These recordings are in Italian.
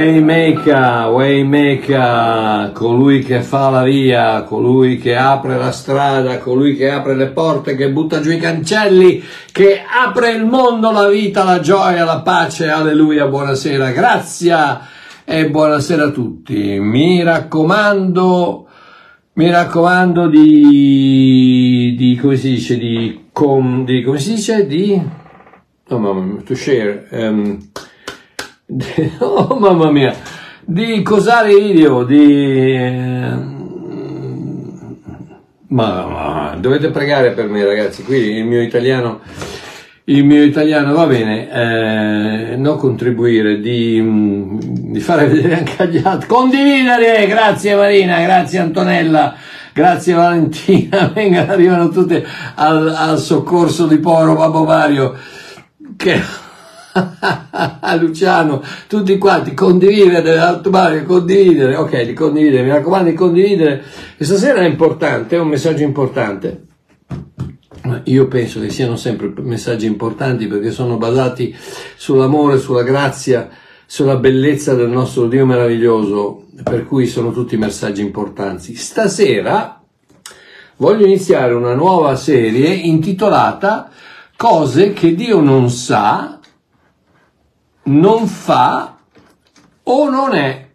Waymaker, Waymaker, colui che fa la via, colui che apre la strada, colui che apre le porte, che butta giù i cancelli, che apre il mondo, la vita, la gioia, la pace. Alleluia, buonasera, grazie e buonasera a tutti. Mi raccomando, mi raccomando di, di come si dice, di, com, di come si dice, di, oh mamma to share, um, oh mamma mia, di cosare video, di... Ma, ma, dovete pregare per me ragazzi, qui il mio italiano, il mio italiano va bene, eh, non contribuire, di, di, fare vedere anche agli altri, condividere, grazie Marina, grazie Antonella, grazie Valentina, vengano, arrivano tutte al, al soccorso di povero Babbo Mario, che Luciano, tutti quanti, condividere, Alto Mario, condividere, ok, di condividere, mi raccomando di condividere. Questa sera è importante, è un messaggio importante. Io penso che siano sempre messaggi importanti perché sono basati sull'amore, sulla grazia, sulla bellezza del nostro Dio meraviglioso, per cui sono tutti messaggi importanti. Stasera voglio iniziare una nuova serie intitolata Cose che Dio non sa non fa o non è.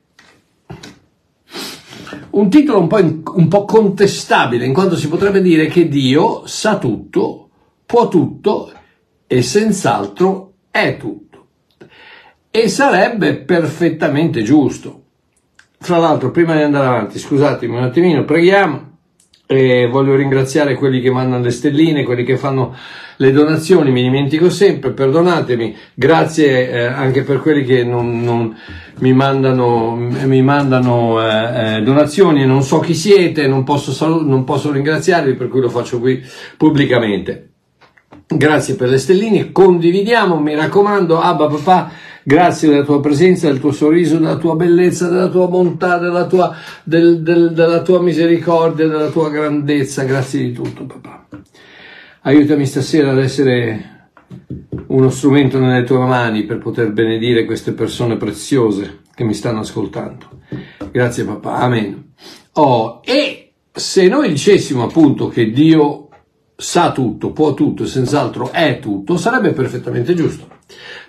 Un titolo un po', in, un po' contestabile, in quanto si potrebbe dire che Dio sa tutto, può tutto e senz'altro è tutto. E sarebbe perfettamente giusto. Fra l'altro, prima di andare avanti, scusatemi un attimino, preghiamo e voglio ringraziare quelli che mandano le stelline, quelli che fanno le donazioni, mi dimentico sempre, perdonatemi, grazie eh, anche per quelli che non, non mi mandano, mi mandano eh, eh, donazioni non so chi siete, non posso, salut- non posso ringraziarvi, per cui lo faccio qui pubblicamente. Grazie per le stelline, condividiamo, mi raccomando, Abba papà, grazie della tua presenza, del tuo sorriso, della tua bellezza, della tua bontà, della tua, del, del, della tua misericordia, della tua grandezza, grazie di tutto papà. Aiutami stasera ad essere uno strumento nelle tue mani per poter benedire queste persone preziose che mi stanno ascoltando. Grazie papà, amen. Oh, e se noi dicessimo appunto che Dio sa tutto, può tutto e senz'altro è tutto, sarebbe perfettamente giusto,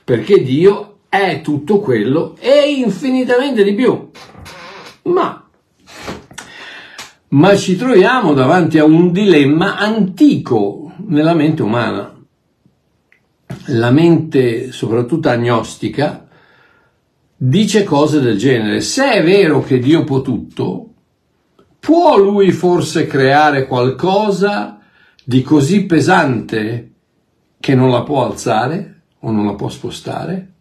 perché Dio è tutto quello e infinitamente di più. Ma, ma ci troviamo davanti a un dilemma antico nella mente umana. La mente, soprattutto agnostica, dice cose del genere. Se è vero che Dio può tutto, può lui forse creare qualcosa di così pesante che non la può alzare o non la può spostare?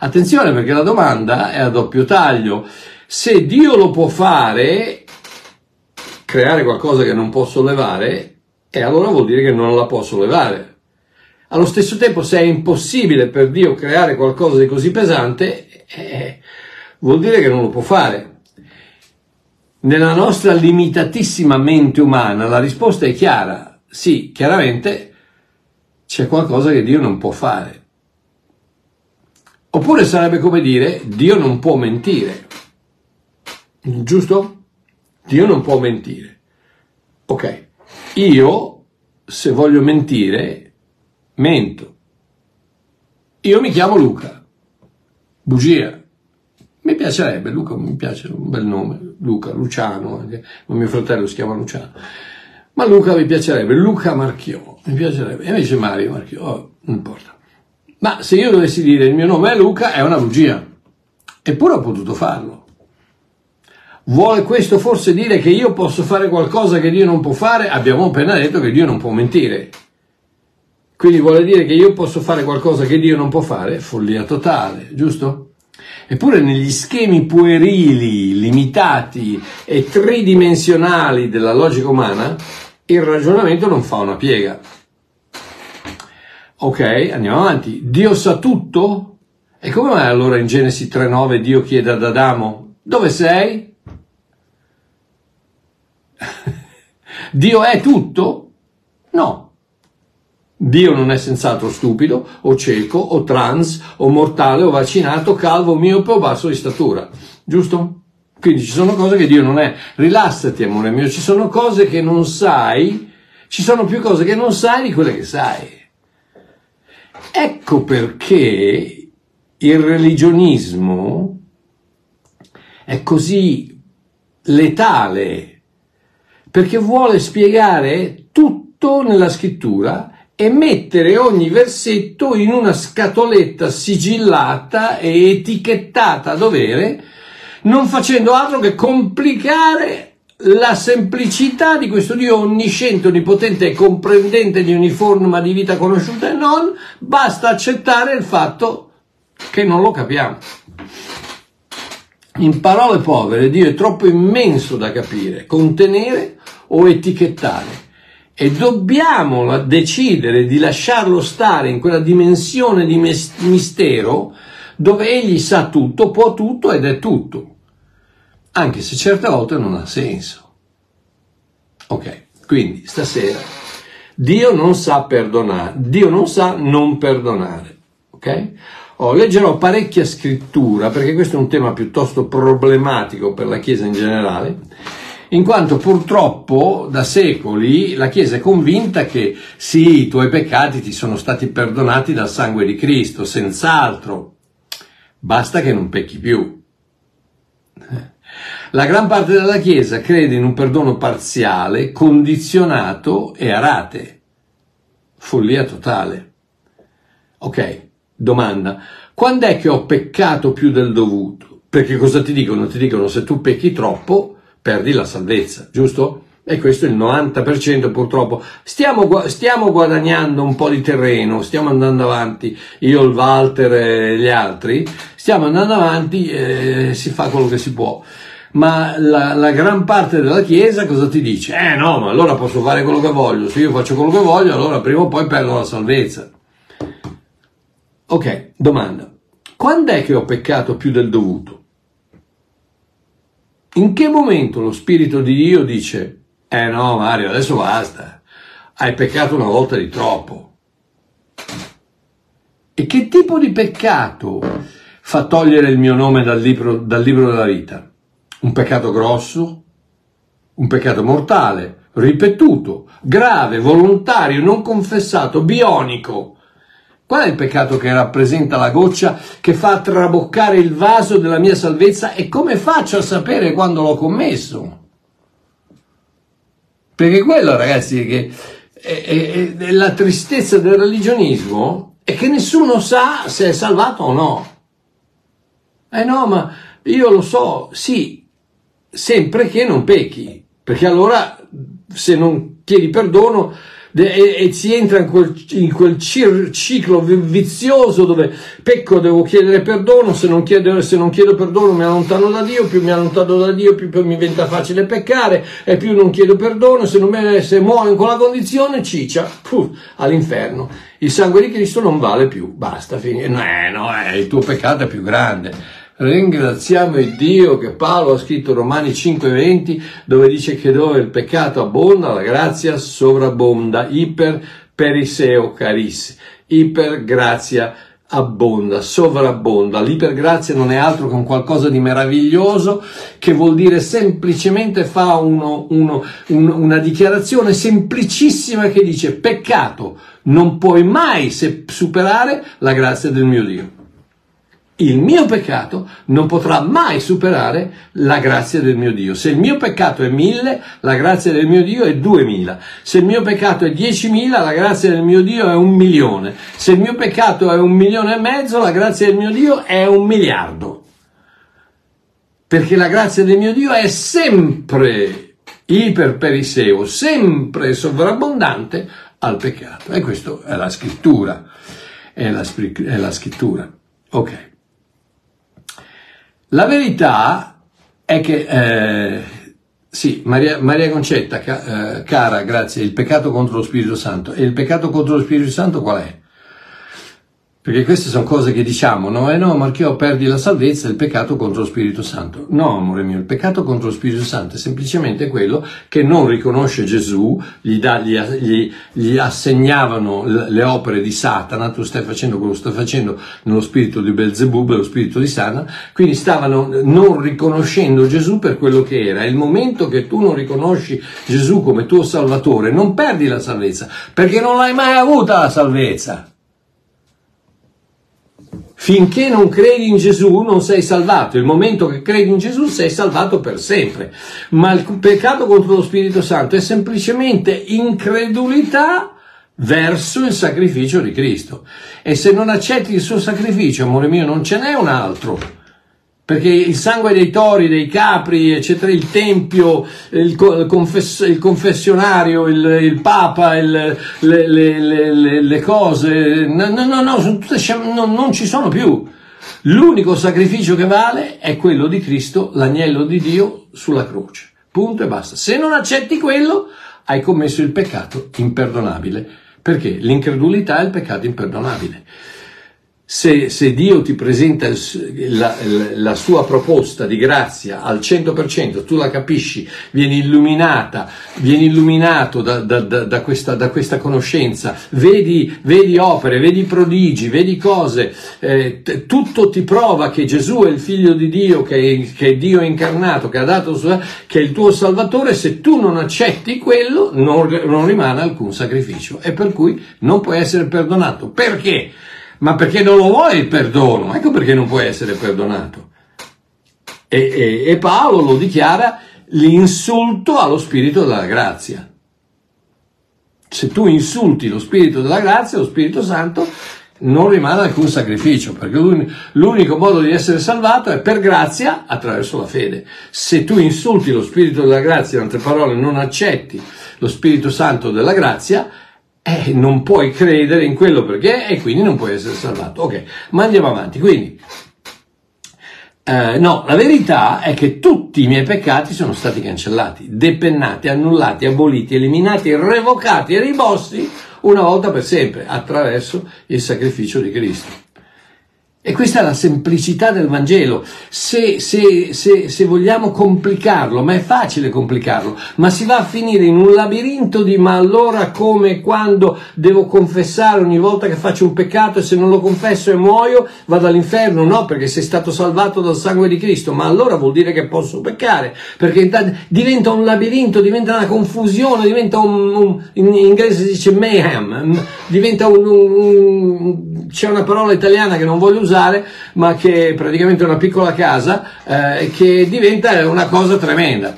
Attenzione perché la domanda è a doppio taglio. Se Dio lo può fare, creare qualcosa che non può sollevare, e allora vuol dire che non la può sollevare. Allo stesso tempo, se è impossibile per Dio creare qualcosa di così pesante, eh, vuol dire che non lo può fare. Nella nostra limitatissima mente umana la risposta è chiara sì, chiaramente c'è qualcosa che Dio non può fare. Oppure sarebbe come dire Dio non può mentire. Giusto? Dio non può mentire. Ok, io se voglio mentire, mento. Io mi chiamo Luca. Bugia. Mi piacerebbe, Luca mi piace, un bel nome, Luca, Luciano, mio fratello si chiama Luciano. Ma Luca mi piacerebbe, Luca Marchiò, mi piacerebbe, e invece Mario Marchiò, oh, non importa. Ma se io dovessi dire il mio nome è Luca, è una bugia. Eppure ho potuto farlo. Vuole questo forse dire che io posso fare qualcosa che Dio non può fare? Abbiamo appena detto che Dio non può mentire. Quindi vuole dire che io posso fare qualcosa che Dio non può fare? Follia totale, giusto? Eppure negli schemi puerili, limitati e tridimensionali della logica umana, il ragionamento non fa una piega. Ok, andiamo avanti. Dio sa tutto? E come mai allora in Genesi 3.9 Dio chiede ad Adamo, dove sei? Dio è tutto? No. Dio non è senz'altro stupido, o cieco, o trans, o mortale, o vaccinato, calvo, miope o basso di statura. Giusto? Quindi ci sono cose che Dio non è. Rilassati, amore mio, ci sono cose che non sai, ci sono più cose che non sai di quelle che sai. Ecco perché il religionismo è così letale, perché vuole spiegare tutto nella scrittura e mettere ogni versetto in una scatoletta sigillata e etichettata a dovere non facendo altro che complicare la semplicità di questo Dio onnisciente, onnipotente e comprendente di ogni forma di vita conosciuta e non, basta accettare il fatto che non lo capiamo. In parole povere, Dio è troppo immenso da capire, contenere o etichettare e dobbiamo decidere di lasciarlo stare in quella dimensione di mistero dove egli sa tutto, può tutto ed è tutto anche se certe volte non ha senso. Ok, quindi stasera Dio non sa perdonare, Dio non sa non perdonare. Ok? Oh, leggerò parecchia scrittura perché questo è un tema piuttosto problematico per la Chiesa in generale, in quanto purtroppo da secoli la Chiesa è convinta che sì, i tuoi peccati ti sono stati perdonati dal sangue di Cristo, senz'altro, basta che non pecchi più. La gran parte della Chiesa crede in un perdono parziale, condizionato e a rate. Follia totale. Ok, domanda. Quando è che ho peccato più del dovuto? Perché cosa ti dicono? Ti dicono se tu pecchi troppo, perdi la salvezza, giusto? E questo è il 90% purtroppo. Stiamo, stiamo, guadagnando un po' di terreno, stiamo andando avanti, io, il Walter e gli altri, stiamo andando avanti e si fa quello che si può ma la, la, gran parte della Chiesa cosa ti dice? Eh no, ma allora posso fare quello che voglio, se io faccio quello che voglio, allora prima o poi perdo la salvezza. Ok, domanda. Quando è che ho peccato più del dovuto? In che momento lo Spirito di Dio dice, eh no Mario, adesso basta, hai peccato una volta di troppo? E che tipo di peccato fa togliere il mio nome dal libro, dal libro della vita? un peccato grosso, un peccato mortale, ripetuto, grave, volontario, non confessato, bionico. Qual è il peccato che rappresenta la goccia che fa traboccare il vaso della mia salvezza e come faccio a sapere quando l'ho commesso? Perché quello, ragazzi, che è, è, è la tristezza del religionismo è che nessuno sa se è salvato o no. Eh no, ma io lo so, sì, sempre che non pecchi, perché allora se non chiedi perdono e, e si entra in quel, in quel cir, ciclo vizioso dove pecco, devo chiedere perdono, se non, chiedo, se non chiedo perdono mi allontano da Dio, più mi allontano da Dio, più, più mi diventa facile peccare e più non chiedo perdono, se, non me, se muoio in quella condizione, ciccia, puh, all'inferno. Il sangue di Cristo non vale più, basta, finire. No, eh, no, eh, il tuo peccato è più grande. Ringraziamo il Dio che Paolo ha scritto Romani 5:20 dove dice che dove il peccato abbonda la grazia sovrabbonda, iper periseo caris, iper grazia abbonda, sovrabbonda. L'ipergrazia non è altro che un qualcosa di meraviglioso che vuol dire semplicemente fa uno, uno, un, una dichiarazione semplicissima che dice peccato, non puoi mai superare la grazia del mio Dio il mio peccato non potrà mai superare la grazia del mio Dio. Se il mio peccato è mille, la grazia del mio Dio è duemila. Se il mio peccato è diecimila, la grazia del mio Dio è un milione. Se il mio peccato è un milione e mezzo, la grazia del mio Dio è un miliardo. Perché la grazia del mio Dio è sempre iperperiseo, sempre sovrabbondante al peccato. E questa è la scrittura. È la, è la scrittura. Ok. La verità è che, eh, sì, Maria, Maria Concetta, ca, eh, cara, grazie, il peccato contro lo Spirito Santo. E il peccato contro lo Spirito Santo qual è? Perché queste sono cose che diciamo, no? Eh no, Marchio, perdi la salvezza, il peccato contro lo Spirito Santo. No, amore mio, il peccato contro lo Spirito Santo è semplicemente quello che non riconosce Gesù, gli, da, gli, gli, gli assegnavano le opere di Satana, tu stai facendo quello che stai facendo nello spirito di Belzebub, lo spirito di Satana, quindi stavano non riconoscendo Gesù per quello che era. Il momento che tu non riconosci Gesù come tuo Salvatore, non perdi la salvezza, perché non l'hai mai avuta la salvezza. Finché non credi in Gesù non sei salvato, il momento che credi in Gesù sei salvato per sempre. Ma il peccato contro lo Spirito Santo è semplicemente incredulità verso il sacrificio di Cristo. E se non accetti il suo sacrificio, amore mio, non ce n'è un altro perché il sangue dei tori, dei capri, eccetera, il tempio, il, confess- il confessionario, il, il papa, il, le, le, le, le, cose, no, no, no, tutte, no, non ci sono più. L'unico sacrificio che vale è quello di Cristo, l'agnello di Dio sulla croce. Punto e basta. Se non accetti quello, hai commesso il peccato imperdonabile. Perché? L'incredulità è il peccato imperdonabile se, se, Dio ti presenta la, la, sua proposta di grazia al 100%, tu la capisci, vieni illuminata, vieni illuminato da, da, da, da questa, questa, conoscenza, vedi, vedi, opere, vedi prodigi, vedi cose, eh, tutto ti prova che Gesù è il figlio di Dio, che è, che è incarnato, che dato, che è il tuo Salvatore, se tu non accetti quello non, non rimane alcun sacrificio e per cui non puoi essere perdonato. Perché? Ma perché non lo vuoi il perdono, ecco perché non puoi essere perdonato. E, e, e Paolo lo dichiara l'insulto allo spirito della grazia. Se tu insulti lo spirito della grazia, lo Spirito Santo, non rimane alcun sacrificio, perché l'unico modo di essere salvato è per grazia attraverso la fede. Se tu insulti lo Spirito della grazia, in altre parole, non accetti lo Spirito Santo della grazia, eh, non puoi credere in quello perché e quindi non puoi essere salvato. Ok, ma andiamo avanti. Quindi, eh, no, la verità è che tutti i miei peccati sono stati cancellati, depennati, annullati, aboliti, eliminati, revocati e ribossi una volta per sempre attraverso il sacrificio di Cristo. E questa è la semplicità del Vangelo. Se, se, se, se, vogliamo complicarlo, ma è facile complicarlo, ma si va a finire in un labirinto di ma allora come quando devo confessare ogni volta che faccio un peccato e se non lo confesso e muoio vado all'inferno? No, perché sei stato salvato dal sangue di Cristo, ma allora vuol dire che posso peccare, perché diventa un labirinto, diventa una confusione, diventa un, un in inglese si dice mayhem, diventa un, un, c'è una parola italiana che non voglio usare, ma che è praticamente una piccola casa, eh, che diventa una cosa tremenda.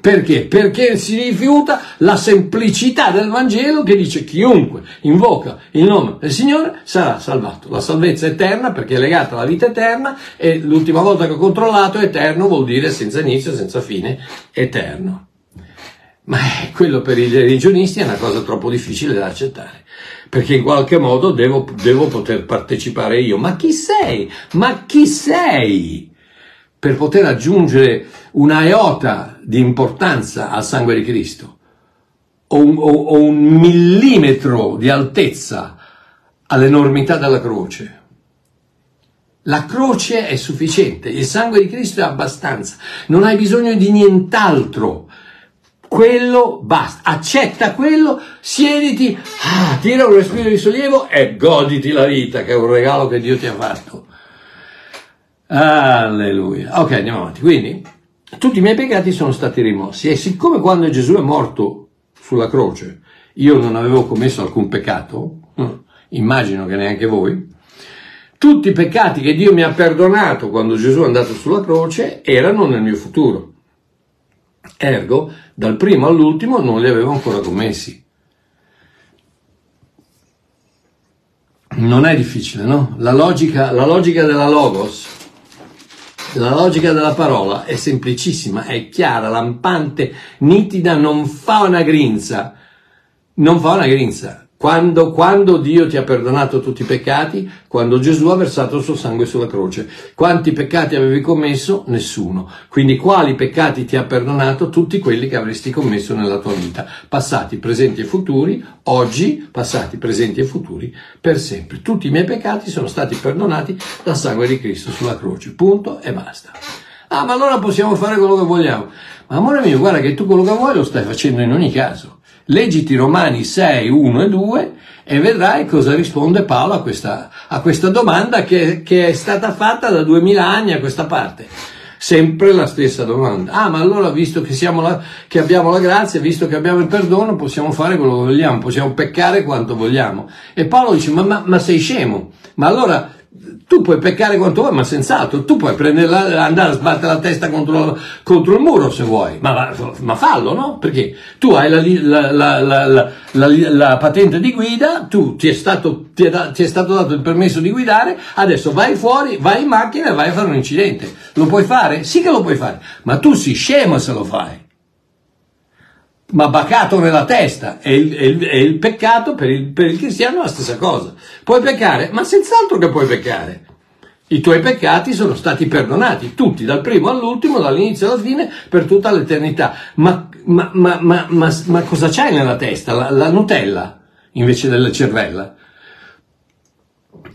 Perché? Perché si rifiuta la semplicità del Vangelo che dice chiunque invoca il nome del Signore sarà salvato. La salvezza è eterna perché è legata alla vita eterna e l'ultima volta che ho controllato eterno vuol dire senza inizio, senza fine, eterno. Ma quello per i religionisti è una cosa troppo difficile da accettare perché in qualche modo devo, devo poter partecipare io. Ma chi sei? Ma chi sei? Per poter aggiungere una iota di importanza al sangue di Cristo o un, o, o un millimetro di altezza all'enormità della croce. La croce è sufficiente, il sangue di Cristo è abbastanza, non hai bisogno di nient'altro quello basta, accetta quello, siediti, ah, tira un respiro di sollievo e goditi la vita, che è un regalo che Dio ti ha fatto. Alleluia. Ok, andiamo avanti. Quindi, tutti i miei peccati sono stati rimossi e siccome quando Gesù è morto sulla croce io non avevo commesso alcun peccato, hm, immagino che neanche voi, tutti i peccati che Dio mi ha perdonato quando Gesù è andato sulla croce erano nel mio futuro. Ergo, dal primo all'ultimo non li avevo ancora commessi. Non è difficile, no? La logica, la logica della logos, la logica della parola è semplicissima, è chiara, lampante, nitida, non fa una grinza. Non fa una grinza. Quando, quando, Dio ti ha perdonato tutti i peccati? Quando Gesù ha versato il suo sangue sulla croce. Quanti peccati avevi commesso? Nessuno. Quindi quali peccati ti ha perdonato? Tutti quelli che avresti commesso nella tua vita. Passati, presenti e futuri, oggi, passati, presenti e futuri, per sempre. Tutti i miei peccati sono stati perdonati dal sangue di Cristo sulla croce. Punto e basta. Ah, ma allora possiamo fare quello che vogliamo. Ma amore mio, guarda che tu quello che vuoi lo stai facendo in ogni caso. Leggiti Romani 6, 1 e 2 e vedrai cosa risponde Paolo a questa, a questa domanda che, che, è stata fatta da 2000 anni a questa parte. Sempre la stessa domanda. Ah, ma allora visto che, la, che abbiamo la grazia, visto che abbiamo il perdono, possiamo fare quello che vogliamo, possiamo peccare quanto vogliamo. E Paolo dice, ma, ma, ma sei scemo? Ma allora tu puoi peccare quanto vuoi, ma senz'altro, tu puoi prenderla, andare a sbattere la testa contro, contro il muro se vuoi, ma, ma, fallo, no? Perché tu hai la, la, la, la patente di guida, tu ti è, stato, ti, è ti è stato dato il permesso di guidare, adesso vai fuori, vai in macchina e vai a fare un incidente. Lo puoi fare? Sì che lo puoi fare, ma tu sei scemo se lo fai ma bacato nella testa. E il, il, il peccato per il, per il cristiano è la stessa cosa. Puoi peccare, ma senz'altro che puoi peccare. I tuoi peccati sono stati perdonati, tutti, dal primo all'ultimo, dall'inizio alla fine, per tutta l'eternità. Ma, ma, ma, ma cosa c'hai nella testa? La, la Nutella invece della cervella?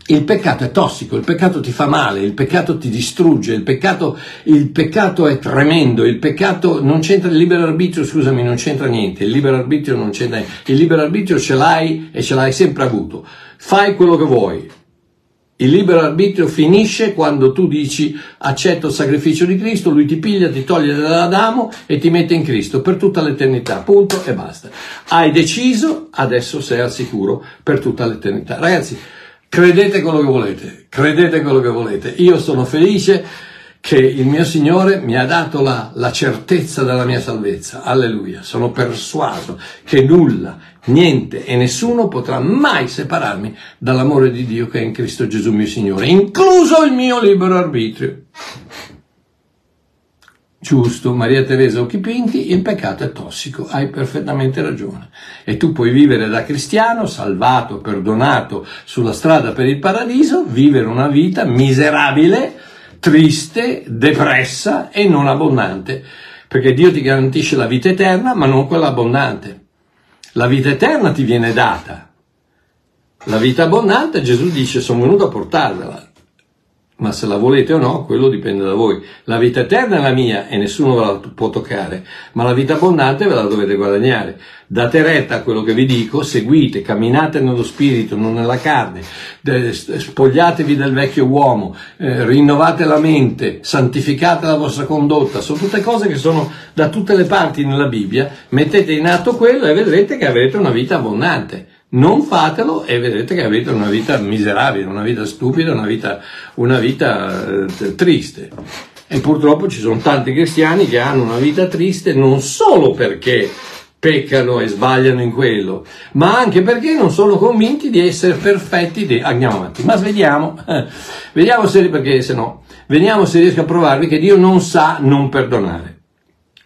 Il peccato è tossico, il peccato ti fa male, il peccato ti distrugge, il peccato, il peccato è tremendo, il peccato non c'entra il libero arbitrio, scusami, non c'entra niente, il libero arbitrio non c'entra niente, il libero arbitrio ce l'hai e ce l'hai sempre avuto. Fai quello che vuoi. Il libero arbitrio finisce quando tu dici accetto il sacrificio di Cristo, lui ti piglia, ti toglie dall'Adamo e ti mette in Cristo per tutta l'eternità, punto e basta. Hai deciso, adesso sei al sicuro per tutta l'eternità. Ragazzi, Credete quello che volete, credete quello che volete. Io sono felice che il mio Signore mi ha dato la, la certezza della mia salvezza. Alleluia. Sono persuaso che nulla, niente e nessuno potrà mai separarmi dall'amore di Dio che è in Cristo Gesù mio Signore, incluso il mio libero arbitrio. Giusto, Maria Teresa Occhipinti, il peccato è tossico, hai perfettamente ragione. E tu puoi vivere da cristiano, salvato, perdonato, sulla strada per il paradiso, vivere una vita miserabile, triste, depressa e non abbondante. Perché Dio ti garantisce la vita eterna, ma non quella abbondante. La vita eterna ti viene data. La vita abbondante, Gesù dice, sono venuto a portarvela ma se la volete o no, quello dipende da voi. La vita eterna è la mia e nessuno ve la può toccare, ma la vita abbondante ve la dovete guadagnare. Date retta a quello che vi dico, seguite, camminate nello spirito, non nella carne, spogliatevi del vecchio uomo, eh, rinnovate la mente, santificate la vostra condotta, sono tutte cose che sono da tutte le parti nella Bibbia, mettete in atto quello e vedrete che avrete una vita abbondante non fatelo e vedrete che avete una vita miserabile, una vita stupida, una vita, una vita eh, triste. E purtroppo ci sono tanti cristiani che hanno una vita triste non solo perché peccano e sbagliano in quello, ma anche perché non sono convinti di essere perfetti. Di... Andiamo avanti, ma vediamo, vediamo se, perché se no, vediamo se riesco a provarvi che Dio non sa non perdonare.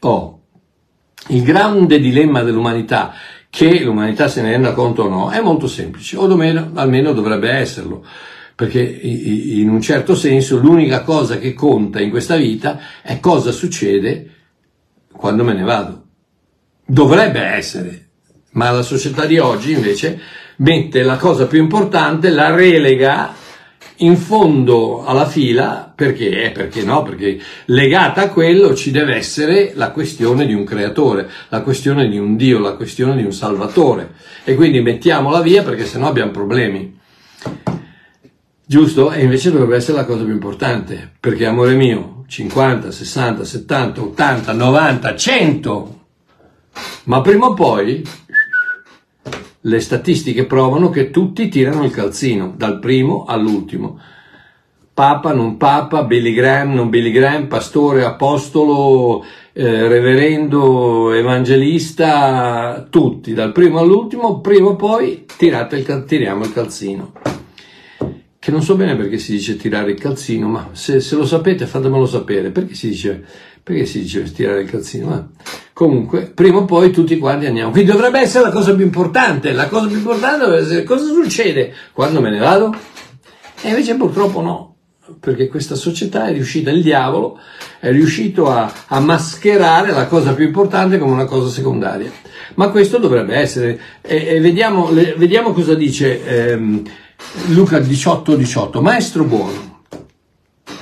Oh, il grande dilemma dell'umanità che l'umanità se ne renda conto o no, è molto semplice, o almeno, almeno dovrebbe esserlo, perché in un certo senso l'unica cosa che conta in questa vita è cosa succede quando me ne vado. Dovrebbe essere, ma la società di oggi invece mette la cosa più importante, la relega in fondo alla fila perché? Eh, perché no? Perché legata a quello ci deve essere la questione di un creatore, la questione di un Dio, la questione di un salvatore. E quindi mettiamola via perché sennò abbiamo problemi. Giusto? E invece dovrebbe essere la cosa più importante, perché amore mio, 50, 60, 70, 80, 90, 100, ma prima o poi le statistiche provano che tutti tirano il calzino, dal primo all'ultimo. Papa, non papa, Billy Graham, non Billy Graham, pastore, apostolo, eh, reverendo, evangelista, tutti, dal primo all'ultimo, prima o poi il, tiriamo il calzino. Che non so bene perché si dice tirare il calzino, ma se, se lo sapete fatemelo sapere. Perché si dice, perché si dice tirare il calzino? Ma Comunque, prima o poi tutti quanti andiamo. Quindi dovrebbe essere la cosa più importante. La cosa più importante dovrebbe essere cosa succede quando me ne vado? E invece purtroppo no, perché questa società è riuscita, il diavolo è riuscito a, a mascherare la cosa più importante come una cosa secondaria. Ma questo dovrebbe essere. E, e vediamo, le, vediamo, cosa dice ehm, Luca 18, 18. Maestro buono.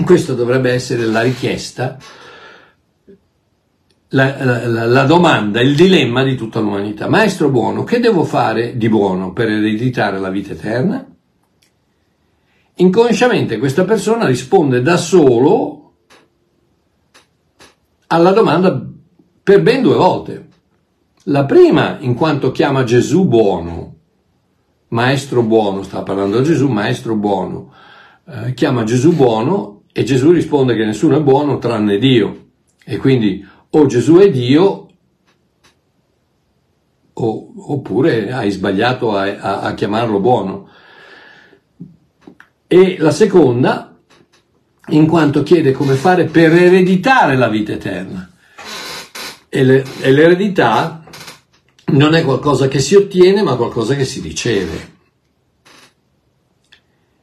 Questa dovrebbe essere la richiesta la, la, la, domanda, il dilemma di tutta l'umanità. Maestro buono, che devo fare di buono per ereditare la vita eterna? Inconsciamente questa persona risponde da solo alla domanda per ben due volte. La prima, in quanto chiama Gesù buono, maestro buono, sta parlando a Gesù, maestro buono, eh, chiama Gesù buono e Gesù risponde che nessuno è buono tranne Dio. E quindi o Gesù è Dio o, oppure hai sbagliato a, a, a chiamarlo buono. E la seconda, in quanto chiede come fare per ereditare la vita eterna. E, le, e l'eredità non è qualcosa che si ottiene, ma qualcosa che si riceve.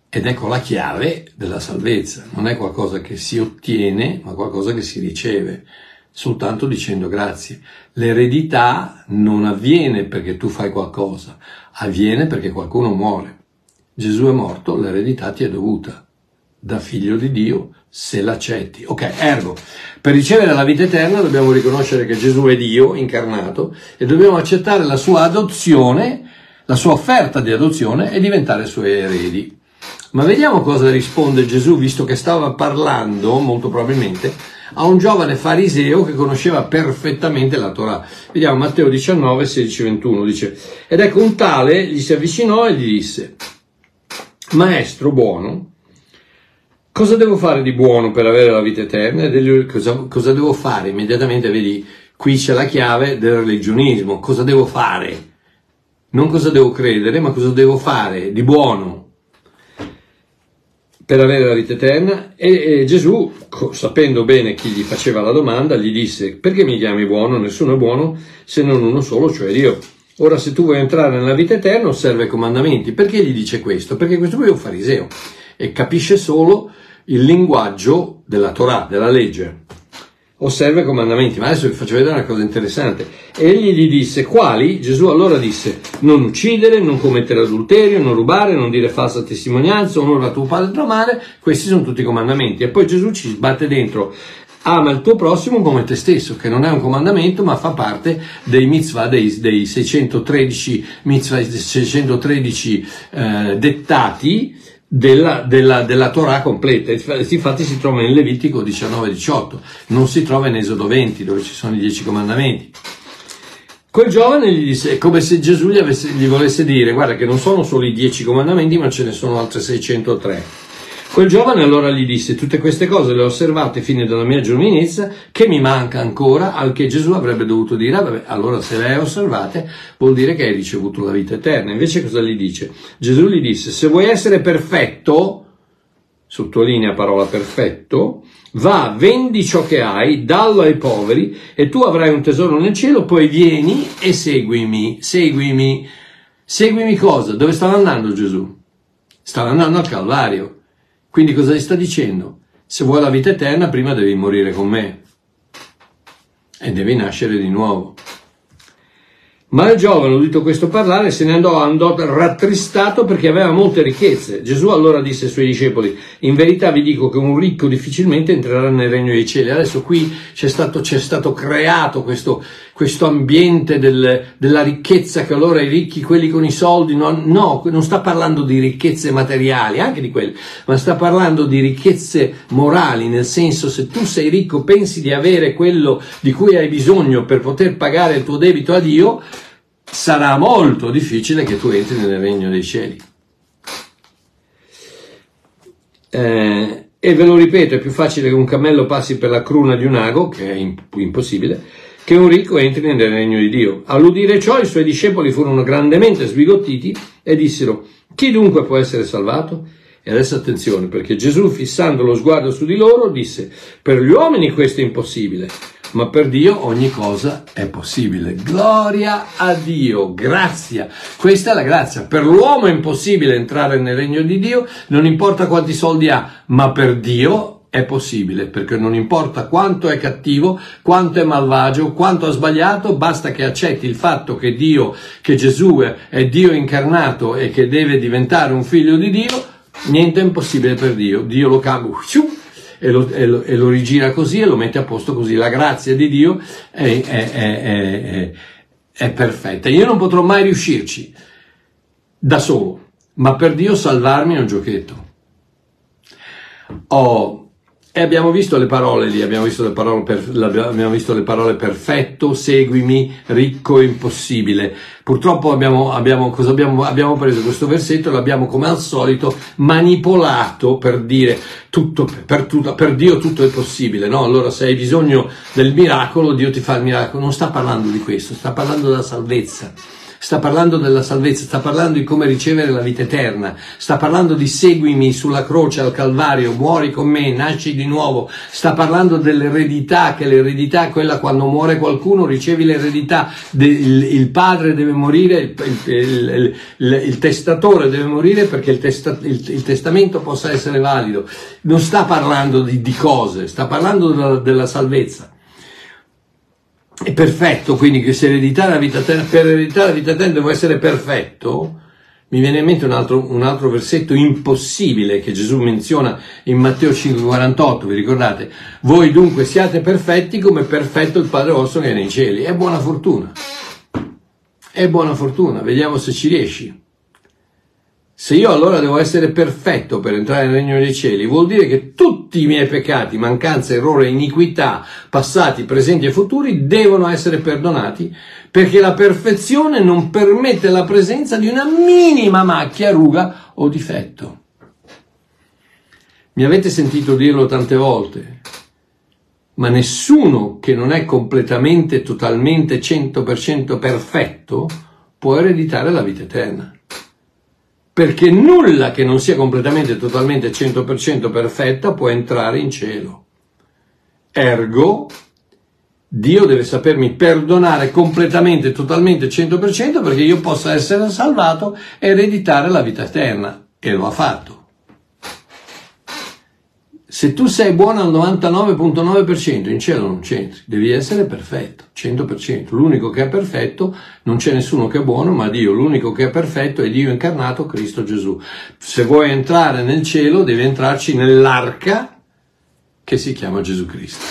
Ed ecco la chiave della salvezza, non è qualcosa che si ottiene, ma qualcosa che si riceve soltanto dicendo grazie. L'eredità non avviene perché tu fai qualcosa, avviene perché qualcuno muore. Gesù è morto, l'eredità ti è dovuta da figlio di Dio se l'accetti. Ok, ergo, per ricevere la vita eterna dobbiamo riconoscere che Gesù è Dio incarnato e dobbiamo accettare la sua adozione, la sua offerta di adozione e diventare suoi eredi. Ma vediamo cosa risponde Gesù, visto che stava parlando, molto probabilmente, a un giovane fariseo che conosceva perfettamente la Torah. Vediamo Matteo 19, 16, 21, dice, ed ecco un tale gli si avvicinò e gli disse, maestro buono, cosa devo fare di buono per avere la vita eterna? Cosa, cosa devo fare? Immediatamente vedi, qui c'è la chiave del religionismo, cosa devo fare? Non cosa devo credere, ma cosa devo fare di buono per avere la vita eterna e, e, Gesù, sapendo bene chi gli faceva la domanda, gli disse perché mi chiami buono? Nessuno è buono se non uno solo, cioè Dio. Ora se tu vuoi entrare nella vita eterna osserva i comandamenti. Perché gli dice questo? Perché questo qui è un fariseo e capisce solo il linguaggio della Torah, della legge osserva i comandamenti. Ma adesso vi faccio vedere una cosa interessante. Egli gli disse, quali? Gesù allora disse, non uccidere, non commettere adulterio, non rubare, non dire falsa testimonianza, onora tuo padre e tua madre, questi sono tutti i comandamenti. E poi Gesù ci sbatte dentro, ama il tuo prossimo come te stesso, che non è un comandamento, ma fa parte dei mitzvah, dei, dei 613 mitzvah, 613 eh, dettati della, della, della Torah completa. Infatti si trova in Levitico 19-18, non si trova in Esodo 20 dove ci sono i dieci comandamenti. Quel giovane gli disse, come se Gesù gli, avesse, gli volesse dire, guarda che non sono solo i dieci comandamenti, ma ce ne sono altre 603. Quel giovane allora gli disse, tutte queste cose le ho osservate fino alla mia giovinezza, che mi manca ancora, al che Gesù avrebbe dovuto dire, ah, vabbè, allora se le hai osservate vuol dire che hai ricevuto la vita eterna. Invece cosa gli dice? Gesù gli disse, se vuoi essere perfetto, sottolinea parola perfetto, va, vendi ciò che hai, dallo ai poveri e tu avrai un tesoro nel cielo, poi vieni e seguimi, seguimi. Seguimi cosa? Dove stava andando Gesù? Stava andando al Calvario. Quindi cosa gli sta dicendo? Se vuoi la vita eterna, prima devi morire con me e devi nascere di nuovo. Ma il giovane, udito questo parlare, se ne andò, andò rattristato perché aveva molte ricchezze. Gesù allora disse ai suoi discepoli, in verità vi dico che un ricco difficilmente entrerà nel regno dei cieli. Adesso qui c'è stato, c'è stato creato questo, questo ambiente del, della ricchezza che allora i ricchi, quelli con i soldi, no, no, non sta parlando di ricchezze materiali, anche di quelle, ma sta parlando di ricchezze morali, nel senso se tu sei ricco pensi di avere quello di cui hai bisogno per poter pagare il tuo debito a Dio, sarà molto difficile che tu entri nel regno dei cieli. Eh, e ve lo ripeto, è più facile che un cammello passi per la cruna di un ago, che è impossibile, che un ricco entri nel regno di Dio. All'udire ciò i suoi discepoli furono grandemente sbigottiti e dissero, chi dunque può essere salvato? E adesso attenzione, perché Gesù, fissando lo sguardo su di loro, disse, per gli uomini questo è impossibile, ma per Dio ogni cosa è possibile. Gloria a Dio, grazia. Questa è la grazia. Per l'uomo è impossibile entrare nel regno di Dio, non importa quanti soldi ha, ma per Dio è possibile, perché non importa quanto è cattivo, quanto è malvagio, quanto ha sbagliato, basta che accetti il fatto che Dio, che Gesù è Dio incarnato e che deve diventare un figlio di Dio, niente è impossibile per Dio. Dio lo cambia e lo, e, lo, e lo, rigira così e lo mette a posto così. La grazia di Dio è, è, è, è perfetta. Io non potrò mai riuscirci da solo, ma per Dio salvarmi è un giochetto. Ho e abbiamo visto le parole lì, abbiamo visto le parole, per, abbiamo visto le parole perfetto, seguimi, ricco, impossibile. Purtroppo abbiamo, abbiamo, abbiamo, abbiamo preso questo versetto e l'abbiamo come al solito manipolato per dire tutto, per, tutto, per Dio tutto è possibile, no? Allora se hai bisogno del miracolo, Dio ti fa il miracolo. Non sta parlando di questo, sta parlando della salvezza sta parlando della salvezza, sta parlando di come ricevere la vita eterna, sta parlando di seguimi sulla croce al Calvario, muori con me, nasci di nuovo, sta parlando dell'eredità, che l'eredità è quella quando muore qualcuno, ricevi l'eredità, il, padre deve morire, il, il, il, testatore deve morire perché il, testa, testamento possa essere valido. Non sta parlando di, di cose, sta parlando della, della salvezza è perfetto, quindi che se ereditare la vita eterna, per ereditare la vita eterna devo essere perfetto, mi viene in mente un altro, un altro versetto impossibile che Gesù menziona in Matteo 5,48, vi ricordate? Voi dunque siate perfetti come perfetto il Padre vostro che è nei cieli. È buona fortuna. È buona fortuna, vediamo se ci riesci. Se io allora devo essere perfetto per entrare nel regno dei cieli, vuol dire che tutti i miei peccati, mancanze, errore, iniquità, passati, presenti e futuri, devono essere perdonati, perché la perfezione non permette la presenza di una minima macchia, ruga o difetto. Mi avete sentito dirlo tante volte, ma nessuno che non è completamente, totalmente, 100% perfetto può ereditare la vita eterna perché nulla che non sia completamente, totalmente, 100% perfetta può entrare in cielo. Ergo, Dio deve sapermi perdonare completamente, totalmente, 100% perché io possa essere salvato e ereditare la vita eterna. E lo ha fatto. Se tu sei buono al 99.9% in cielo non c'entri, devi essere perfetto, 100%. L'unico che è perfetto, non c'è nessuno che è buono, ma Dio, l'unico che è perfetto è Dio incarnato, Cristo Gesù. Se vuoi entrare nel cielo, devi entrarci nell'arca che si chiama Gesù Cristo.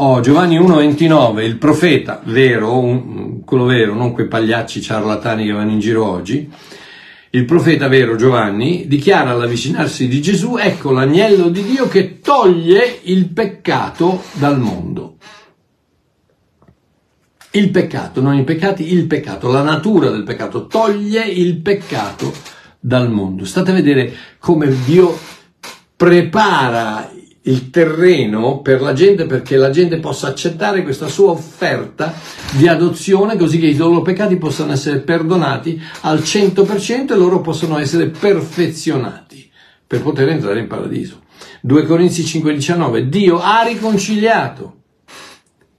Oh, Giovanni 1,29, il profeta, vero, un, quello vero, non quei pagliacci ciarlatani che vanno in giro oggi, il profeta vero Giovanni dichiara all'avvicinarsi di Gesù, ecco l'agnello di Dio che toglie il peccato dal mondo. Il peccato, non i peccati, il peccato, la natura del peccato, toglie il peccato dal mondo. State a vedere come Dio prepara il terreno per la gente perché la gente possa accettare questa sua offerta di adozione così che i loro peccati possano essere perdonati al 100% e loro possano essere perfezionati per poter entrare in paradiso. 2 Corinzi 5:19 Dio ha riconciliato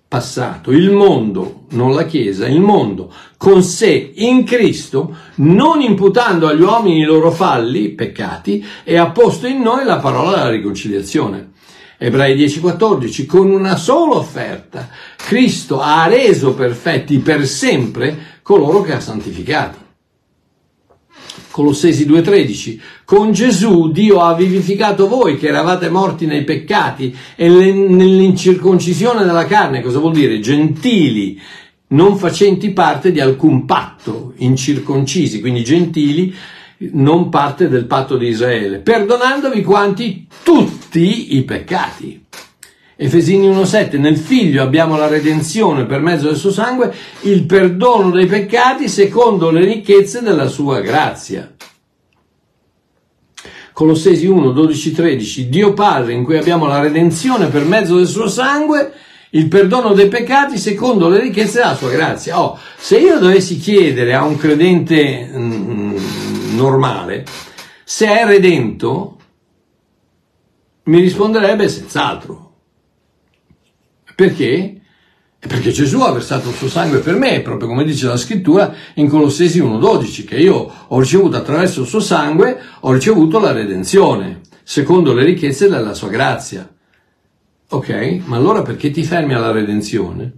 passato il mondo, non la Chiesa, il mondo con sé in Cristo, non imputando agli uomini i loro falli, peccati, e ha posto in noi la parola della riconciliazione. Ebrei 10:14, con una sola offerta. Cristo ha reso perfetti per sempre coloro che ha santificati. Colossesi 2:13, con Gesù Dio ha vivificato voi che eravate morti nei peccati e nell'incirconcisione della carne, cosa vuol dire? Gentili, non facenti parte di alcun patto, incirconcisi, quindi gentili, non parte del patto di Israele, perdonandovi quanti? Tutti i peccati. Efesini 1.7, nel figlio abbiamo la redenzione per mezzo del suo sangue, il perdono dei peccati secondo le ricchezze della sua grazia. Colossesi 1, 12, 13, Dio Padre in cui abbiamo la redenzione per mezzo del suo sangue, il perdono dei peccati secondo le ricchezze della sua grazia. Oh, se io dovessi chiedere a un credente mm, normale se è redento, mi risponderebbe senz'altro. Perché? Perché Gesù ha versato il suo sangue per me, proprio come dice la scrittura in Colossesi 1.12, che io ho ricevuto attraverso il suo sangue, ho ricevuto la redenzione, secondo le ricchezze della sua grazia. Ok? Ma allora perché ti fermi alla redenzione?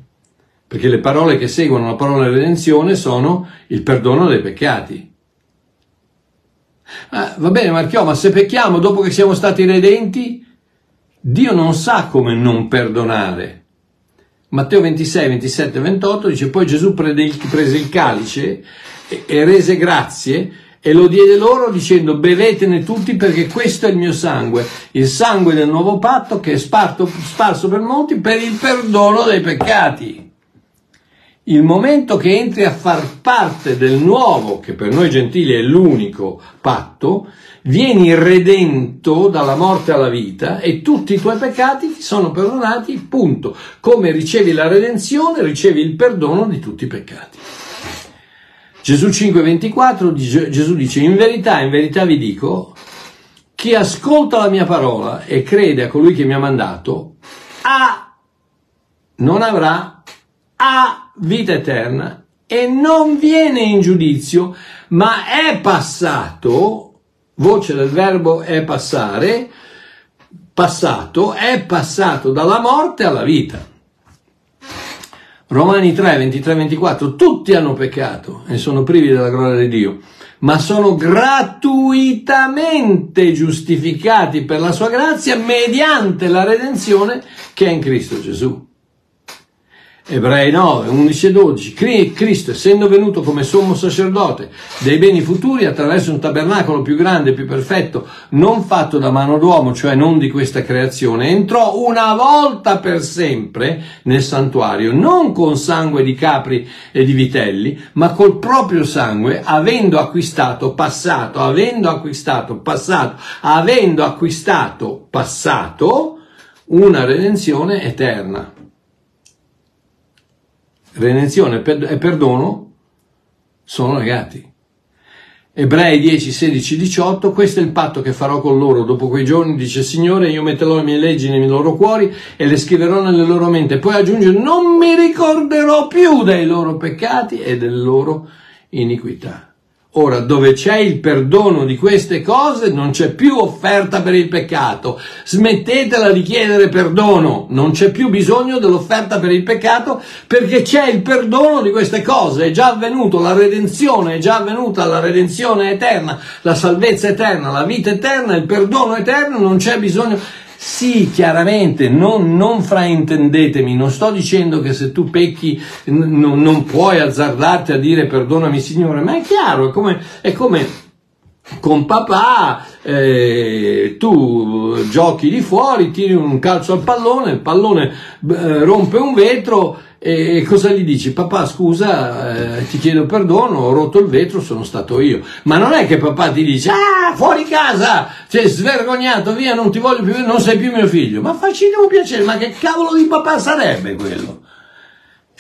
Perché le parole che seguono la parola redenzione sono il perdono dei peccati. Ah, va bene Marchiò, ma se pecchiamo dopo che siamo stati redenti, Dio non sa come non perdonare. Matteo 26, 27, 28 dice poi Gesù prese il calice e rese grazie e lo diede loro dicendo bevetene tutti perché questo è il mio sangue, il sangue del nuovo patto che è sparto, sparso per molti per il perdono dei peccati. Il momento che entri a far parte del nuovo, che per noi gentili è l'unico patto, vieni redento dalla morte alla vita e tutti i tuoi peccati ti sono perdonati, punto. Come ricevi la redenzione, ricevi il perdono di tutti i peccati. Gesù 5:24, Gesù dice, in verità, in verità vi dico, chi ascolta la mia parola e crede a colui che mi ha mandato, ha, non avrà, ha vita eterna e non viene in giudizio, ma è passato voce del verbo è passare, passato, è passato dalla morte alla vita. Romani 3, 23, 24, tutti hanno peccato e sono privi della gloria di Dio, ma sono gratuitamente giustificati per la sua grazia mediante la redenzione che è in Cristo Gesù. Ebrei 9, 11 e 12. Cristo, essendo venuto come sommo sacerdote dei beni futuri attraverso un tabernacolo più grande più perfetto, non fatto da mano d'uomo, cioè non di questa creazione, entrò una volta per sempre nel santuario, non con sangue di capri e di vitelli, ma col proprio sangue, avendo acquistato passato, avendo acquistato passato, avendo acquistato passato una redenzione eterna redenzione e perdono sono legati. Ebrei 10, 16, 18, questo è il patto che farò con loro dopo quei giorni, dice Signore, io metterò le mie leggi nei loro cuori e le scriverò nelle loro mente. Poi aggiunge, non mi ricorderò più dei loro peccati e delle loro iniquità. Ora, dove c'è il perdono di queste cose, non c'è più offerta per il peccato. Smettetela di chiedere perdono, non c'è più bisogno dell'offerta per il peccato perché c'è il perdono di queste cose. È già avvenuto la redenzione, è già avvenuta la redenzione eterna, la salvezza eterna, la vita eterna, il perdono eterno, non c'è bisogno. Sì, chiaramente, non, non, fraintendetemi, non sto dicendo che se tu pecchi n- non puoi azzardarti a dire perdonami Signore, ma è chiaro, è come, è come con papà eh, tu giochi di fuori, tiri un calcio al pallone, il pallone eh, rompe un vetro e cosa gli dici? Papà scusa, eh, ti chiedo perdono, ho rotto il vetro, sono stato io. Ma non è che papà ti dice, ah, fuori casa, sei svergognato, via, non ti voglio più, non sei più mio figlio. Ma facci un piacere, ma che cavolo di papà sarebbe quello?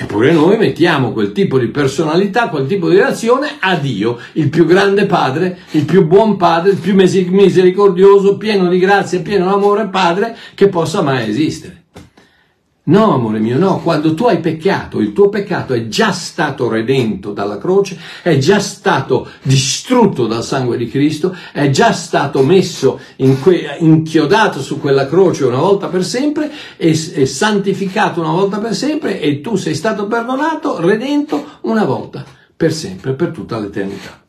Eppure noi mettiamo quel tipo di personalità, quel tipo di reazione a Dio, il più grande padre, il più buon padre, il più misericordioso, pieno di grazia, pieno di amore padre che possa mai esistere. No, amore mio, no, quando tu hai peccato, il tuo peccato è già stato redento dalla croce, è già stato distrutto dal sangue di Cristo, è già stato messo in que- inchiodato su quella croce una volta per sempre e, e santificato una volta per sempre e tu sei stato perdonato, redento una volta per sempre, per tutta l'eternità.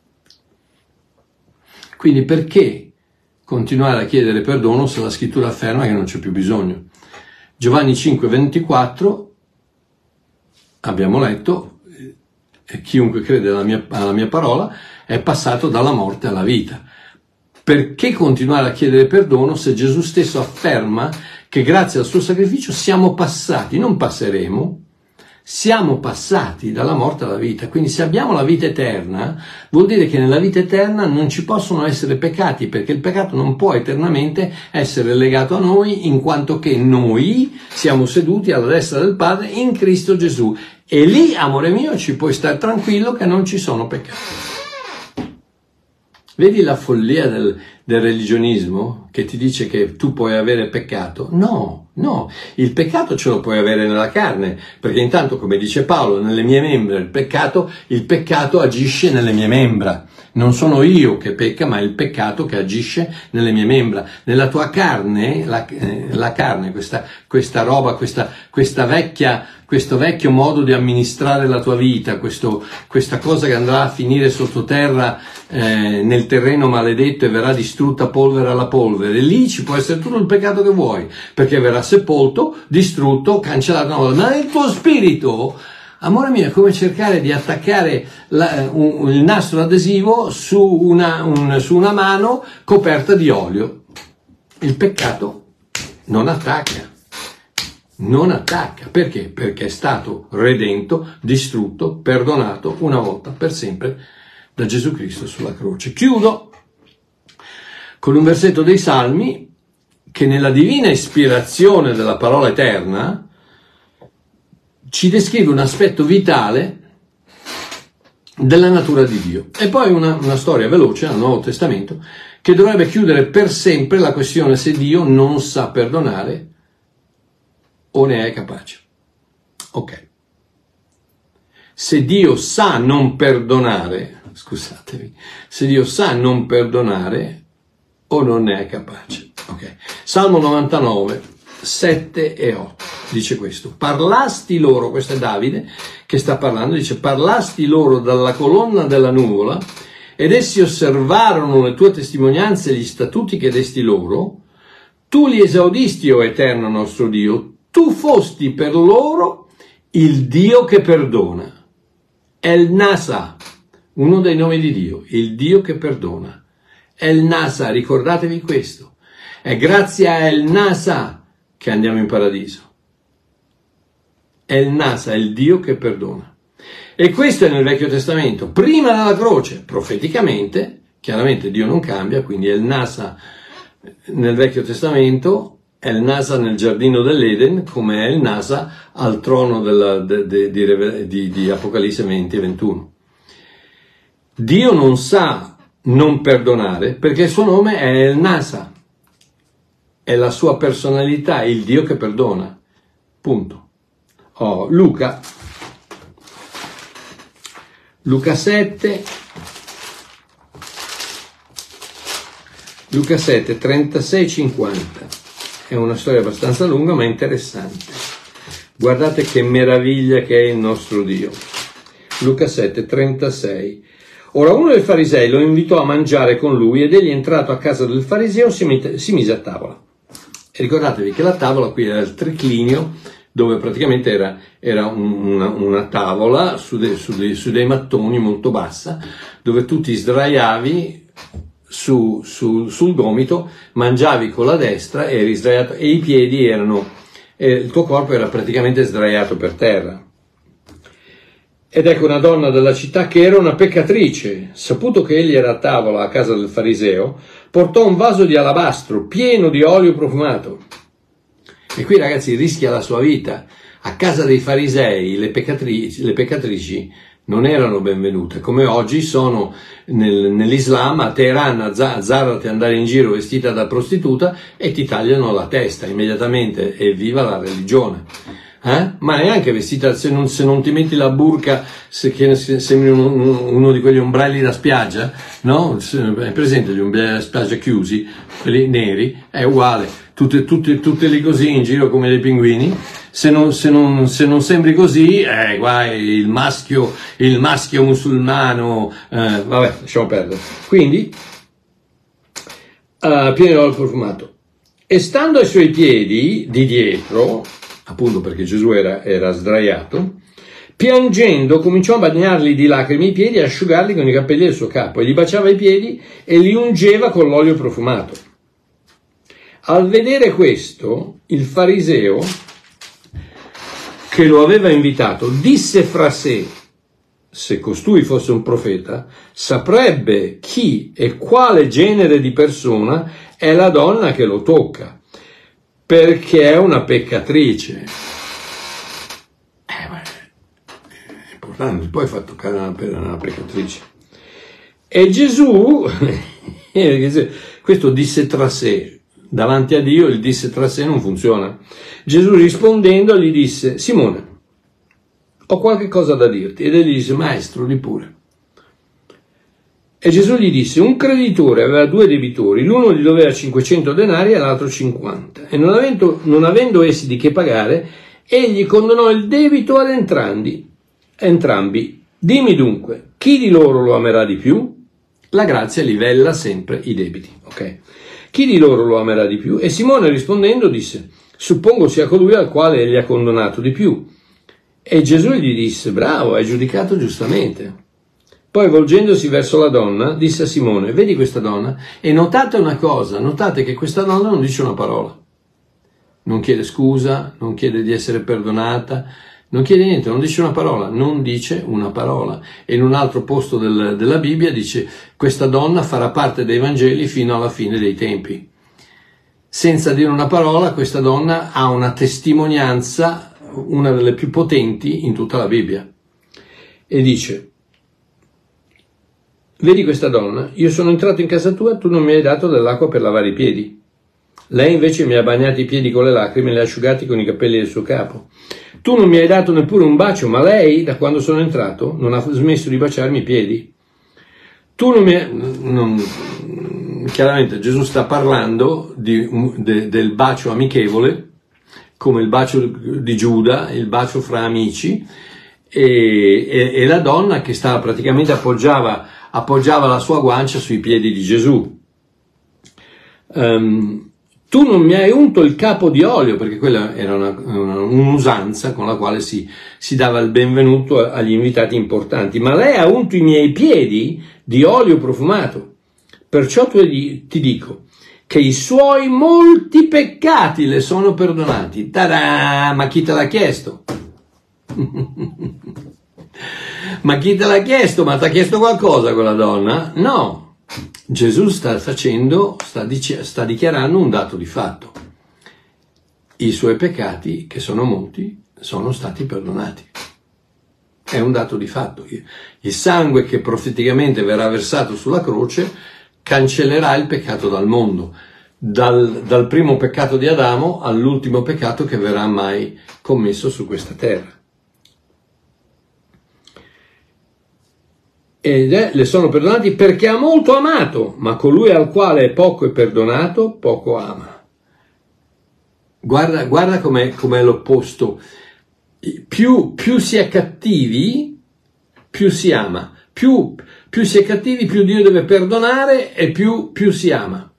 Quindi perché continuare a chiedere perdono se la scrittura afferma che non c'è più bisogno? Giovanni 5, 24, abbiamo letto, eh, chiunque crede alla mia, alla mia parola è passato dalla morte alla vita. Perché continuare a chiedere perdono se Gesù stesso afferma che grazie al suo sacrificio siamo passati, non passeremo, siamo passati dalla morte alla vita. Quindi se abbiamo la vita eterna, vuol dire che nella vita eterna non ci possono essere peccati, perché il peccato non può eternamente essere legato a noi, in quanto che noi siamo seduti alla destra del Padre in Cristo Gesù. E lì, amore mio, ci puoi stare tranquillo che non ci sono peccati. Vedi la follia del, del, religionismo che ti dice che tu puoi avere peccato? No, no, il peccato ce lo puoi avere nella carne, perché intanto, come dice Paolo, nelle mie membra il peccato, il peccato agisce nelle mie membra. Non sono io che pecca, ma il peccato che agisce nelle mie membra. Nella tua carne, la, eh, la carne, questa, questa roba, questa, questa vecchia questo vecchio modo di amministrare la tua vita, questo, questa cosa che andrà a finire sottoterra eh, nel terreno maledetto e verrà distrutta polvere alla polvere. Lì ci può essere tutto il peccato che vuoi, perché verrà sepolto, distrutto, cancellato. Ma nel tuo spirito, amore mio, è come cercare di attaccare la, un, il nastro adesivo su una, un, su una mano coperta di olio. Il peccato non attacca non attacca. Perché? Perché è stato redento, distrutto, perdonato una volta per sempre da Gesù Cristo sulla croce. Chiudo con un versetto dei Salmi che nella divina ispirazione della parola eterna ci descrive un aspetto vitale della natura di Dio. E poi una, una storia veloce al Nuovo Testamento che dovrebbe chiudere per sempre la questione se Dio non sa perdonare o ne è capace. Ok. Se Dio sa non perdonare, scusatemi, se Dio sa non perdonare o non ne è capace. Ok. Salmo 99, 7 e 8 dice questo. Parlasti loro, questo è Davide che sta parlando, dice parlasti loro dalla colonna della nuvola ed essi osservarono le tue testimonianze e gli statuti che desti loro. Tu li esaudisti, o eterno nostro Dio, tu fosti per loro il Dio che perdona. El Nasa, uno dei nomi di Dio, il Dio che perdona. El Nasa, ricordatevi questo. È grazie a El Nasa che andiamo in paradiso. El Nasa, il Dio che perdona. E questo è nel Vecchio Testamento, prima della croce, profeticamente, chiaramente Dio non cambia, quindi El Nasa nel Vecchio Testamento è il NASA nel giardino dell'Eden come è il NASA al trono della, de, de, di, di, di Apocalisse 20 e 21. Dio non sa non perdonare perché il suo nome è il NASA, è la sua personalità, il Dio che perdona. Punto. Oh, Luca, Luca 7, Luca 7, 36, 50. È una storia abbastanza lunga ma interessante. Guardate che meraviglia che è il nostro Dio. Luca 7, 36. Ora uno dei farisei lo invitò a mangiare con lui ed egli entrato a casa del fariseo si, mise, si mise a tavola. E ricordatevi che la tavola qui era il triclinio dove praticamente era, era una, una, tavola su, de, su, de, su, dei mattoni molto bassa, dove tu ti sdraiavi su, su, sul gomito, mangiavi con la destra eri sdraiato e i piedi erano, eh, il tuo corpo era praticamente sdraiato per terra. Ed ecco una donna della città che era una peccatrice, saputo che egli era a tavola a casa del fariseo, portò un vaso di alabastro pieno di olio profumato. E qui ragazzi rischia la sua vita. A casa dei farisei le peccatrici, le peccatrici non erano benvenute, come oggi sono nel, nell'Islam a Teheran, a Zarat andare in giro vestita da prostituta e ti tagliano la testa immediatamente e viva la religione. Eh? Ma neanche vestita, se non, se non, ti metti la burca, se, se sembri uno, uno, di quegli ombrelli da spiaggia, no? È presente gli ombrelli da spiaggia chiusi, quelli neri, è uguale, tutte, tutte, tutte lì così in giro come dei pinguini se non, se non, se non sembri così, eh, guai, il maschio, il maschio musulmano, eh, vabbè, lasciamo perdere. Quindi, uh, pieno d'olio profumato. E stando ai suoi piedi, di dietro, appunto perché Gesù era, era sdraiato, piangendo cominciò a bagnarli di lacrime i piedi e asciugarli con i capelli del suo capo e gli baciava i piedi e li ungeva con l'olio profumato. Al vedere questo, il fariseo che lo aveva invitato disse fra sé, se costui fosse un profeta, saprebbe chi e quale genere di persona è la donna che lo tocca, perché è una peccatrice. Eh, è importante, poi fa toccare una, una peccatrice. E Gesù, questo disse tra sé, davanti a Dio il disse tra sé non funziona. Gesù rispondendo gli disse, Simone, ho qualche cosa da dirti. Ed egli disse, maestro, di pure. E Gesù gli disse, un creditore aveva due debitori, l'uno gli doveva 500 denari e l'altro 50. E non avendo, non avendo essi di che pagare, egli condonò il debito ad entrambi. entrambi. Dimmi dunque, chi di loro lo amerà di più? La grazia livella sempre i debiti. Ok? Chi di loro lo amerà di più? E Simone rispondendo disse, suppongo sia colui al quale egli ha condonato di più. E Gesù gli disse, bravo, hai giudicato giustamente. Poi volgendosi verso la donna, disse a Simone, vedi questa donna? E notate una cosa, notate che questa donna non dice una parola. Non chiede scusa, non chiede di essere perdonata, non chiede niente, non dice una parola, non dice una parola. E in un altro posto del, della Bibbia dice, questa donna farà parte dei Vangeli fino alla fine dei tempi. Senza dire una parola, questa donna ha una testimonianza, una delle più potenti in tutta la Bibbia. E dice, Vedi questa donna? Io sono entrato in casa tua, tu non mi hai dato dell'acqua per lavare i piedi. Lei invece mi ha bagnato i piedi con le lacrime e li ha asciugati con i capelli del suo capo. Tu non mi hai dato neppure un bacio, ma lei, da quando sono entrato, non ha smesso di baciarmi i piedi. Tu non mi hai... Non... Chiaramente Gesù sta parlando di, de, del bacio amichevole, come il bacio di Giuda, il bacio fra amici, e, e, e la donna che stava praticamente appoggiava appoggiava la sua guancia sui piedi di Gesù. Um, tu non mi hai unto il capo di olio, perché quella era una, una, un'usanza con la quale si, si, dava il benvenuto agli invitati importanti, ma lei ha unto i miei piedi di olio profumato. Perciò tu ti dico che i suoi molti peccati le sono perdonati. Tada! Ma chi te l'ha chiesto? Ma chi te l'ha chiesto? Ma ti ha chiesto qualcosa quella donna? No. Gesù sta facendo, sta, dice, sta dichiarando un dato di fatto. I suoi peccati, che sono molti, sono stati perdonati. È un dato di fatto. Il sangue che profeticamente verrà versato sulla croce cancellerà il peccato dal mondo, dal, dal primo peccato di Adamo all'ultimo peccato che verrà mai commesso su questa terra. Ed è, le sono perdonati perché ha molto amato, ma colui al quale poco è perdonato, poco ama. Guarda, guarda com'è, com'è l'opposto. Più, più si è cattivi, più si ama. Più, più si è cattivi, più Dio deve perdonare e più, più si ama.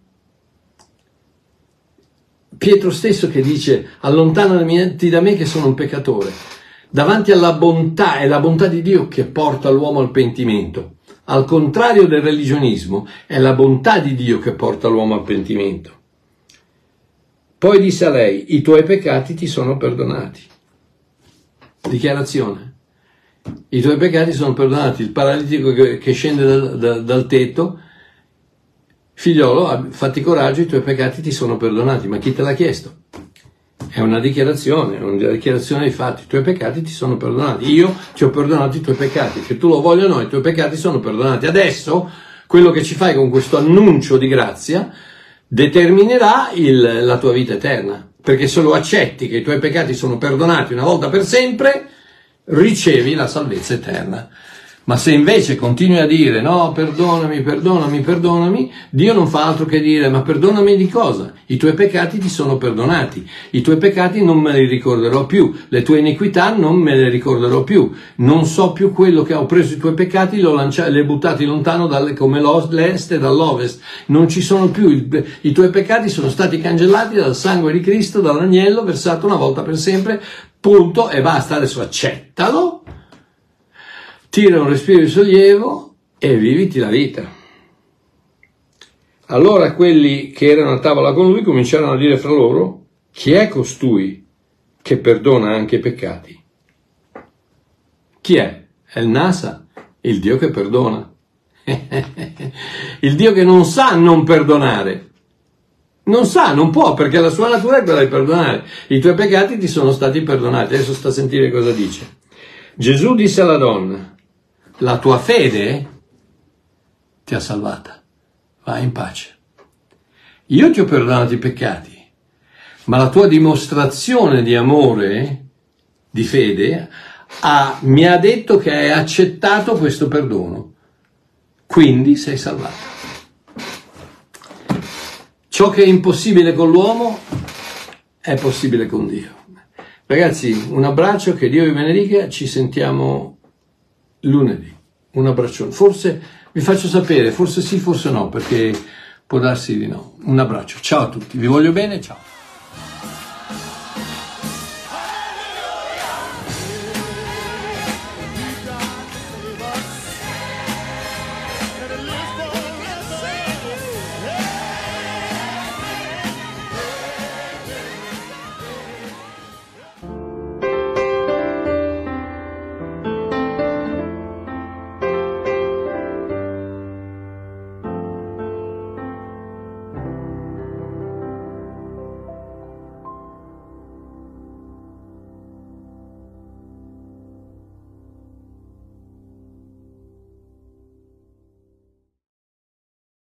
Pietro stesso che dice allontanati da me che sono un peccatore davanti alla bontà, è la bontà di Dio che porta l'uomo al pentimento. Al contrario del religionismo, è la bontà di Dio che porta l'uomo al pentimento. Poi disse a lei, i tuoi peccati ti sono perdonati. Dichiarazione. I tuoi peccati sono perdonati. Il paralitico che, scende dal, dal, dal tetto, figliolo, fatti coraggio, i tuoi peccati ti sono perdonati. Ma chi te l'ha chiesto? È una dichiarazione, una dichiarazione dei fatti. I tuoi peccati ti sono perdonati. Io ti ho perdonato i tuoi peccati. Che tu lo voglia o no, i tuoi peccati sono perdonati. Adesso, quello che ci fai con questo annuncio di grazia determinerà il, la tua vita eterna. Perché se lo accetti che i tuoi peccati sono perdonati una volta per sempre, ricevi la salvezza eterna. Ma se invece continui a dire no, perdonami, perdonami, perdonami, Dio non fa altro che dire ma perdonami di cosa? I tuoi peccati ti sono perdonati, i tuoi peccati non me li ricorderò più, le tue iniquità non me le ricorderò più, non so più quello che ho preso i tuoi peccati, lanciati, li ho buttati lontano dalle, come l'est e dall'ovest, non ci sono più, i, i tuoi peccati sono stati cancellati dal sangue di Cristo, dall'agnello versato una volta per sempre, punto. E basta, adesso accettalo tira un respiro di sollievo e viviti la vita. Allora quelli che erano a tavola con lui cominciarono a dire fra loro, chi è costui che perdona anche i peccati? Chi è? È il Nasa, il Dio che perdona. il Dio che non sa non perdonare. Non sa, non può, perché la sua natura è quella di perdonare. I tuoi peccati ti sono stati perdonati. Adesso sta a sentire cosa dice. Gesù disse alla donna, la tua fede ti ha salvata. Vai in pace. Io ti ho perdonato i peccati, ma la tua dimostrazione di amore, di fede, ha, mi ha detto che hai accettato questo perdono. Quindi sei salvato. Ciò che è impossibile con l'uomo è possibile con Dio. Ragazzi, un abbraccio, che Dio vi benedica, ci sentiamo lunedì. Un abbraccione. Forse vi faccio sapere, forse sì, forse no, perché può darsi di no. Un abbraccio. Ciao a tutti, vi voglio bene, ciao.